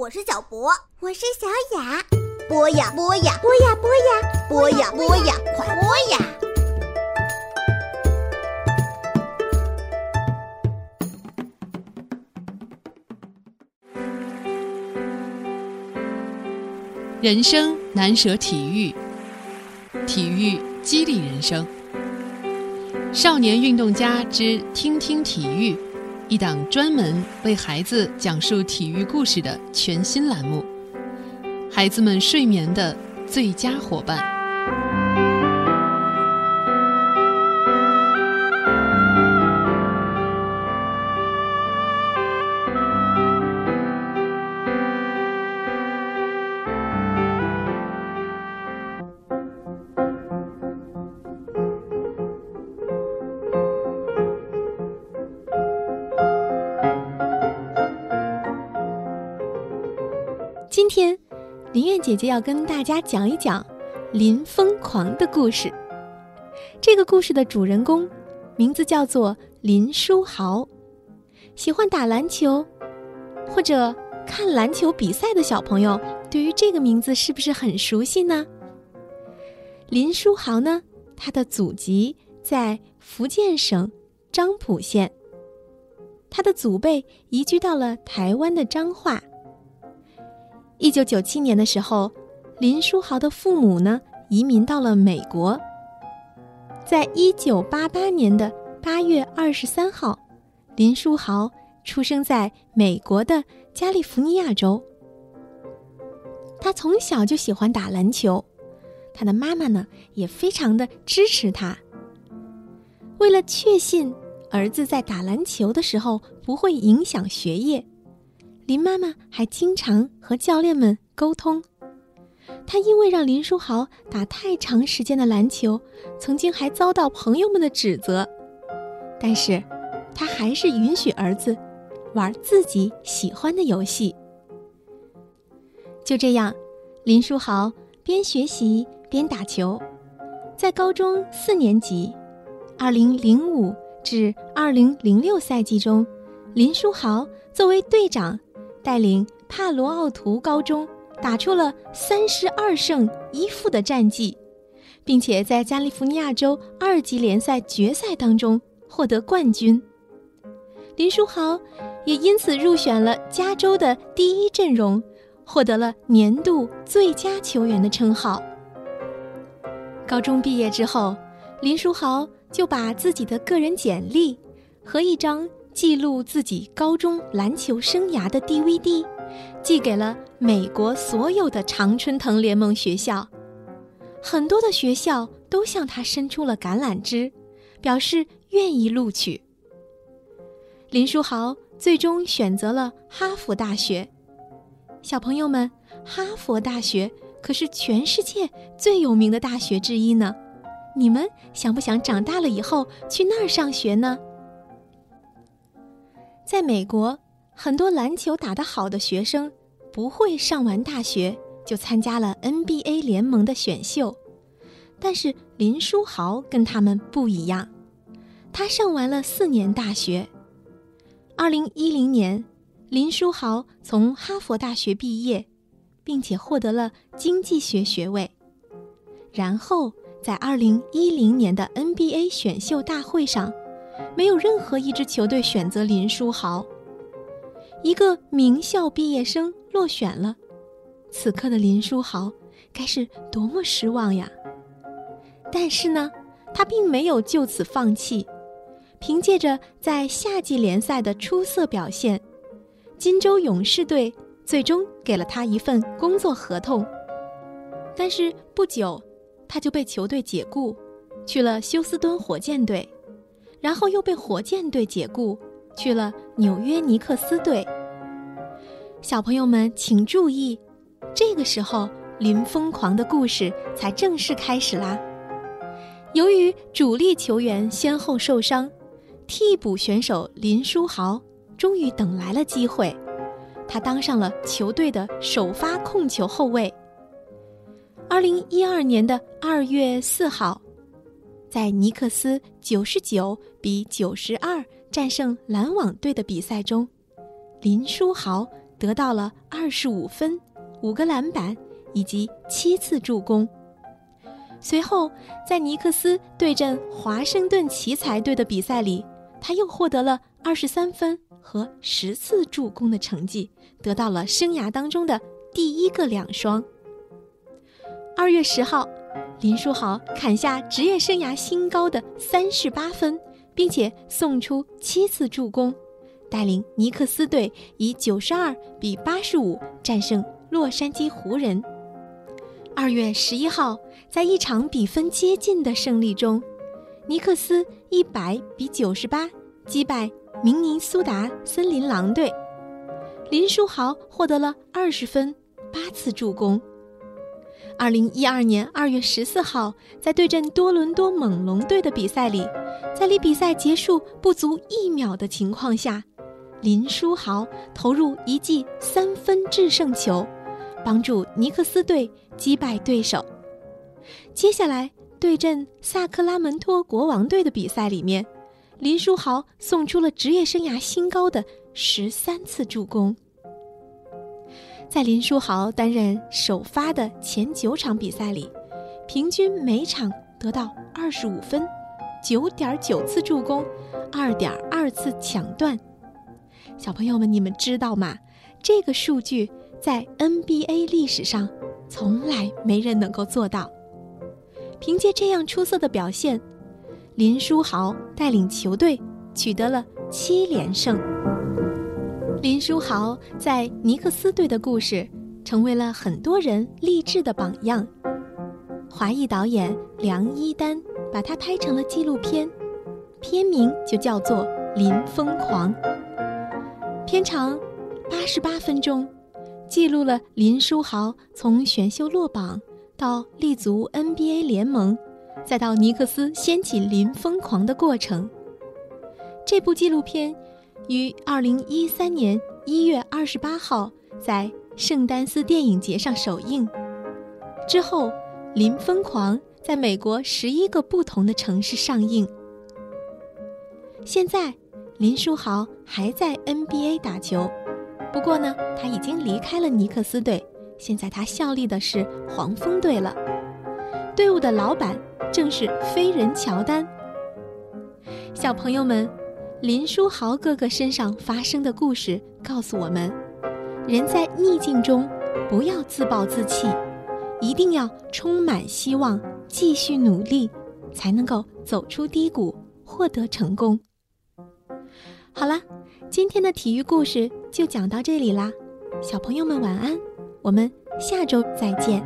我是小博，我是小雅。播呀播呀，播呀播呀，播呀播呀，快播呀！人生难舍体育，体育激励人生。少年运动家之听听体育，一档专门为孩子讲述体育故事的全新栏目，孩子们睡眠的最佳伙伴。天，林苑姐姐要跟大家讲一讲林疯狂的故事。这个故事的主人公名字叫做林书豪。喜欢打篮球或者看篮球比赛的小朋友，对于这个名字是不是很熟悉呢？林书豪呢，他的祖籍在福建省漳浦县，他的祖辈移居到了台湾的彰化。一九九七年的时候，林书豪的父母呢移民到了美国。在一九八八年的八月二十三号，林书豪出生在美国的加利福尼亚州。他从小就喜欢打篮球，他的妈妈呢也非常的支持他。为了确信儿子在打篮球的时候不会影响学业。林妈妈还经常和教练们沟通，她因为让林书豪打太长时间的篮球，曾经还遭到朋友们的指责，但是，她还是允许儿子玩自己喜欢的游戏。就这样，林书豪边学习边打球，在高中四年级（二零零五至二零零六赛季中），林书豪作为队长。带领帕罗奥图高中打出了三十二胜一负的战绩，并且在加利福尼亚州二级联赛决赛当中获得冠军。林书豪也因此入选了加州的第一阵容，获得了年度最佳球员的称号。高中毕业之后，林书豪就把自己的个人简历和一张。记录自己高中篮球生涯的 DVD，寄给了美国所有的常春藤联盟学校，很多的学校都向他伸出了橄榄枝，表示愿意录取。林书豪最终选择了哈佛大学。小朋友们，哈佛大学可是全世界最有名的大学之一呢，你们想不想长大了以后去那儿上学呢？在美国，很多篮球打得好的学生不会上完大学就参加了 NBA 联盟的选秀，但是林书豪跟他们不一样，他上完了四年大学。二零一零年，林书豪从哈佛大学毕业，并且获得了经济学学位，然后在二零一零年的 NBA 选秀大会上。没有任何一支球队选择林书豪，一个名校毕业生落选了。此刻的林书豪该是多么失望呀！但是呢，他并没有就此放弃，凭借着在夏季联赛的出色表现，金州勇士队最终给了他一份工作合同。但是不久，他就被球队解雇，去了休斯敦火箭队。然后又被火箭队解雇，去了纽约尼克斯队。小朋友们请注意，这个时候林疯狂的故事才正式开始啦。由于主力球员先后受伤，替补选手林书豪终于等来了机会，他当上了球队的首发控球后卫。二零一二年的二月四号。在尼克斯九十九比九十二战胜篮网队的比赛中，林书豪得到了二十五分、五个篮板以及七次助攻。随后，在尼克斯对阵华盛顿奇才队的比赛里，他又获得了二十三分和十次助攻的成绩，得到了生涯当中的第一个两双。二月十号，林书豪砍下职业生涯新高的三十八分，并且送出七次助攻，带领尼克斯队以九十二比八十五战胜洛杉矶湖人。二月十一号，在一场比分接近的胜利中，尼克斯一百比九十八击败明尼苏达森林狼队，林书豪获得了二十分、八次助攻。二零一二年二月十四号，在对阵多伦多猛龙队的比赛里，在离比赛结束不足一秒的情况下，林书豪投入一记三分制胜球。帮助尼克斯队击败对手。接下来对阵萨克拉门托国王队的比赛里面，林书豪送出了职业生涯新高的十三次助攻。在林书豪担任首发的前九场比赛里，平均每场得到二十五分，九点九次助攻，二点二次抢断。小朋友们，你们知道吗？这个数据。在 NBA 历史上，从来没人能够做到。凭借这样出色的表现，林书豪带领球队取得了七连胜。林书豪在尼克斯队的故事，成为了很多人励志的榜样。华裔导演梁一丹把他拍成了纪录片，片名就叫做《林疯狂》，片长八十八分钟。记录了林书豪从选秀落榜到立足 NBA 联盟，再到尼克斯掀起林疯狂的过程。这部纪录片于二零一三年一月二十八号在圣丹斯电影节上首映，之后《林疯狂》在美国十一个不同的城市上映。现在，林书豪还在 NBA 打球。不过呢，他已经离开了尼克斯队，现在他效力的是黄蜂队了。队伍的老板正是飞人乔丹。小朋友们，林书豪哥哥身上发生的故事告诉我们：人在逆境中不要自暴自弃，一定要充满希望，继续努力，才能够走出低谷，获得成功。好了。今天的体育故事就讲到这里啦，小朋友们晚安，我们下周再见。